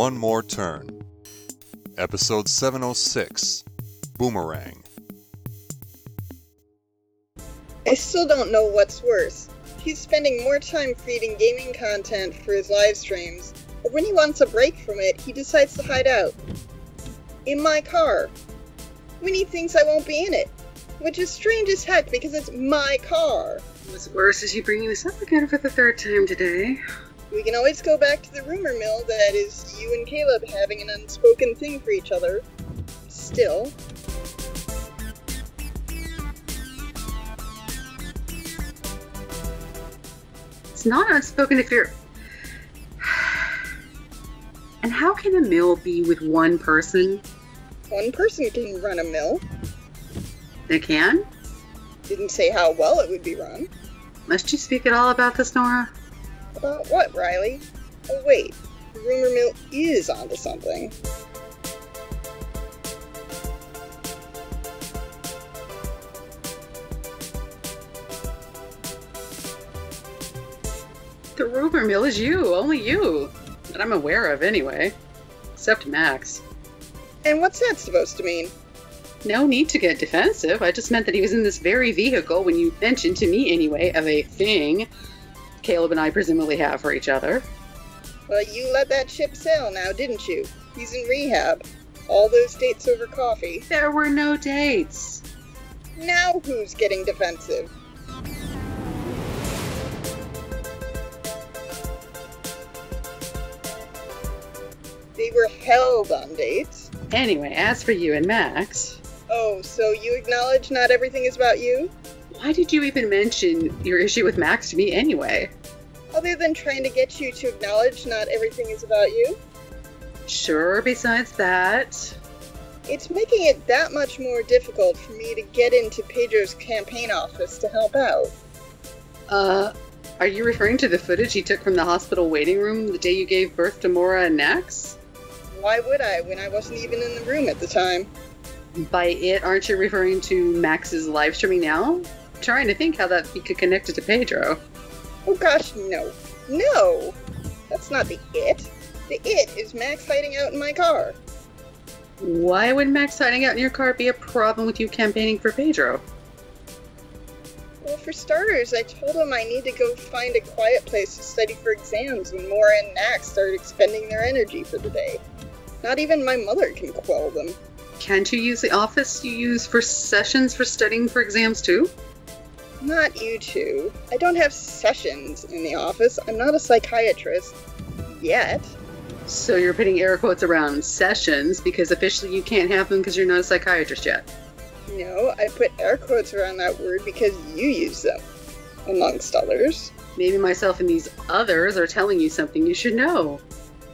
One More Turn. Episode 706 Boomerang. I still don't know what's worse. He's spending more time creating gaming content for his live streams, or when he wants a break from it, he decides to hide out. In my car. When he thinks I won't be in it. Which is strange as heck because it's my car. What's worse is you bringing this up again for the third time today. We can always go back to the rumor mill that is you and Caleb having an unspoken thing for each other. Still. It's not unspoken if you're. And how can a mill be with one person? One person can run a mill. They can? Didn't say how well it would be run. Must you speak at all about this, Nora? About what, Riley? Oh, wait. The rumor mill is onto something. The rumor mill is you, only you. That I'm aware of, anyway. Except Max. And what's that supposed to mean? No need to get defensive. I just meant that he was in this very vehicle when you mentioned to me, anyway, of a thing Caleb and I presumably have for each other. Well, you let that ship sail now, didn't you? He's in rehab. All those dates over coffee. There were no dates. Now who's getting defensive? They were held on dates. Anyway, as for you and Max, Oh, so you acknowledge not everything is about you? why did you even mention your issue with Max to me anyway? Other than trying to get you to acknowledge not everything is about you? Sure, besides that. It's making it that much more difficult for me to get into Pedro's campaign office to help out. Uh, are you referring to the footage he took from the hospital waiting room the day you gave birth to Mora and Nax? Why would I when I wasn't even in the room at the time? By it, aren't you referring to Max's live streaming now? trying to think how that could connect it to Pedro. Oh gosh, no. No! That's not the it. The it is Max hiding out in my car. Why would Max hiding out in your car be a problem with you campaigning for Pedro? Well, for starters, I told him I need to go find a quiet place to study for exams when Mora and Max start expending their energy for the day. Not even my mother can quell them. Can't you use the office you use for sessions for studying for exams too? Not you two. I don't have sessions in the office. I'm not a psychiatrist. Yet. So you're putting air quotes around sessions because officially you can't have them because you're not a psychiatrist yet. No, I put air quotes around that word because you use them, amongst others. Maybe myself and these others are telling you something you should know.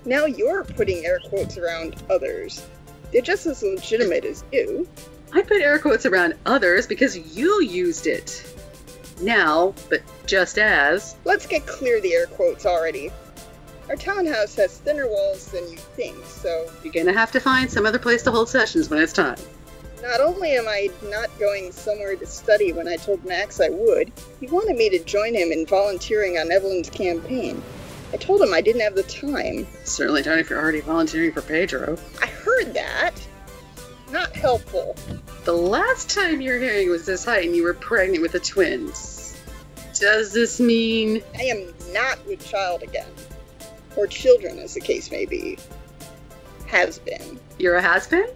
Now you're putting air quotes around others. They're just as legitimate as you. I put air quotes around others because you used it. Now, but just as, Let's get clear the air quotes already. Our townhouse has thinner walls than you think, so you're gonna have to find some other place to hold sessions when it's time. not only am I not going somewhere to study when I told Max I would, he wanted me to join him in volunteering on Evelyn's campaign. I told him I didn't have the time. Certainly not if you're already volunteering for Pedro. I heard that. Not helpful. The last time your hearing was this high and you were pregnant with the twins. Does this mean I am not with child again. Or children, as the case may be. Has been. you're a has-been?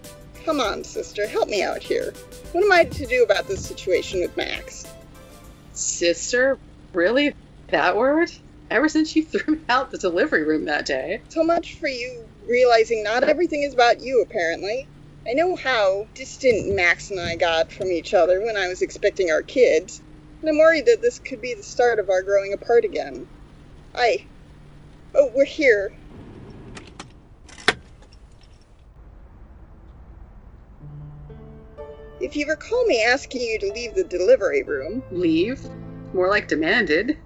Come on, sister, help me out here. What am I to do about this situation with Max? Sister? Really? That word? Ever since you threw me out the delivery room that day. So much for you realizing not everything is about you, apparently. I know how distant Max and I got from each other when I was expecting our kids, and I'm worried that this could be the start of our growing apart again. I. Oh, we're here. If you recall me asking you to leave the delivery room, Leave? More like demanded.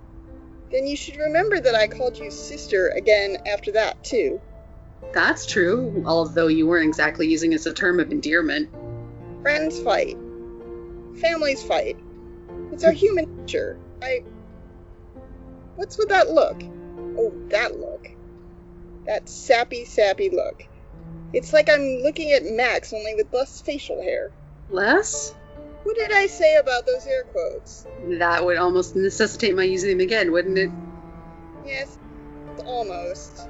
then you should remember that I called you sister again after that, too. That's true, although you weren't exactly using it as a term of endearment. Friends fight. Families fight. It's our human nature. I. What's with that look? Oh, that look. That sappy, sappy look. It's like I'm looking at Max, only with less facial hair. Less? What did I say about those air quotes? That would almost necessitate my using them again, wouldn't it? Yes, almost.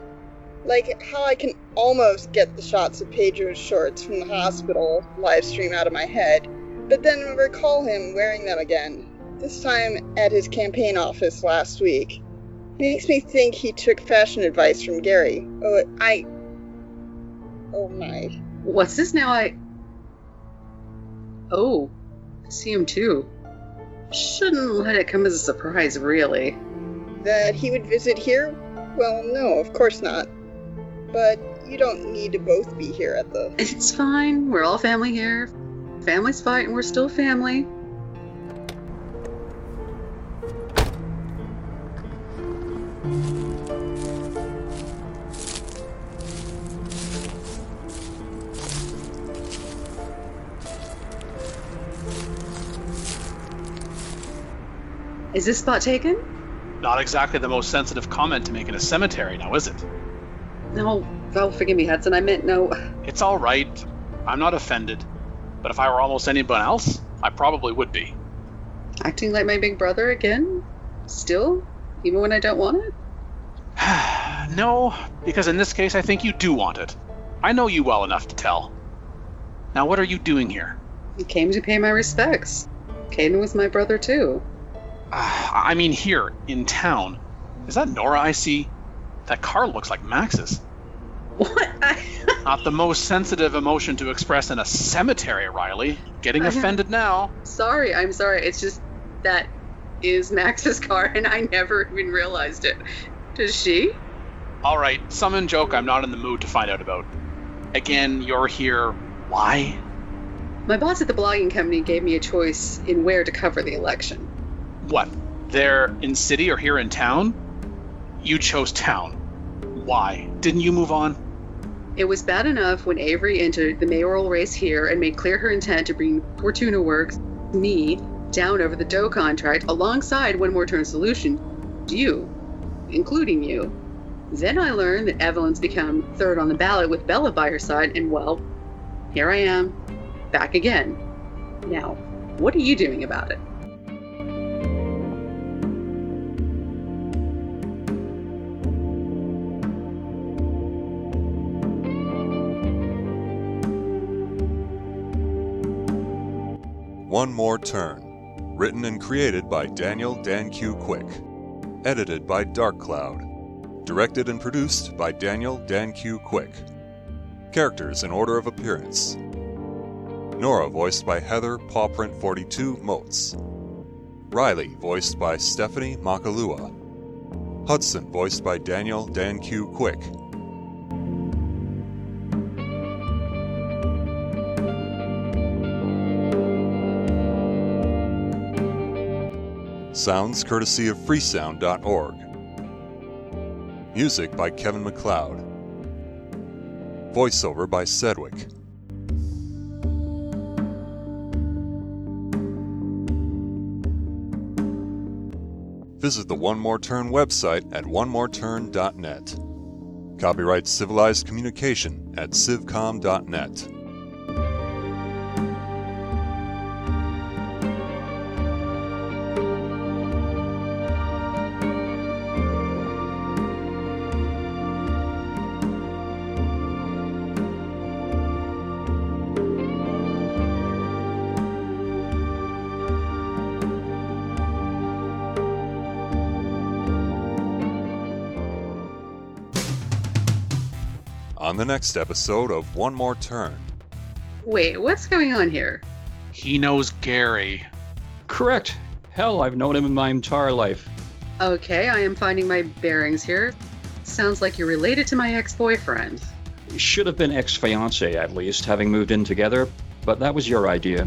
Like how I can almost get the shots of Pedro's shorts from the hospital live stream out of my head, but then recall him wearing them again, this time at his campaign office last week. Makes me think he took fashion advice from Gary. Oh, I. Oh my. What's this now? I. Oh, I see him too. Shouldn't let it come as a surprise, really. That he would visit here? Well, no, of course not. But you don't need to both be here at the. It's fine. We're all family here. Family's fight, and we're still family. Is this spot taken? Not exactly the most sensitive comment to make in a cemetery, now is it? No. Oh, forgive me, Hudson. I meant no. It's all right. I'm not offended. But if I were almost anyone else, I probably would be. Acting like my big brother again? Still? Even when I don't want it? no, because in this case, I think you do want it. I know you well enough to tell. Now, what are you doing here? I came to pay my respects. Caden was my brother, too. Uh, I mean, here, in town. Is that Nora I see? That car looks like Max's. What? I... Not the most sensitive emotion to express in a cemetery, Riley. Getting offended now. sorry, I'm sorry. It's just that is Max's car, and I never even realized it. Does she? All right, some in joke I'm not in the mood to find out about. Again, you're here. Why? My boss at the blogging company gave me a choice in where to cover the election. What? They're in city or here in town? You chose town. Why? Didn't you move on? It was bad enough when Avery entered the mayoral race here and made clear her intent to bring Fortuna Works, me, down over the Doe contract alongside One More Turn Solution, you, including you. Then I learned that Evelyn's become third on the ballot with Bella by her side, and well, here I am, back again. Now, what are you doing about it? One More Turn. Written and created by Daniel Dan Q. Quick. Edited by Dark Cloud. Directed and produced by Daniel Dan Q. Quick. Characters in order of appearance. Nora voiced by Heather Pawprint42 Motes. Riley voiced by Stephanie Makalua. Hudson voiced by Daniel Dan Q. Quick. Sounds courtesy of freesound.org. Music by Kevin MacLeod. Voiceover by Sedwick. Visit the One More Turn website at onemoreturn.net. Copyright Civilized Communication at civcom.net. On the next episode of One More Turn. Wait, what's going on here? He knows Gary. Correct. Hell, I've known him in my entire life. Okay, I am finding my bearings here. Sounds like you're related to my ex boyfriend. Should have been ex fiance at least, having moved in together, but that was your idea.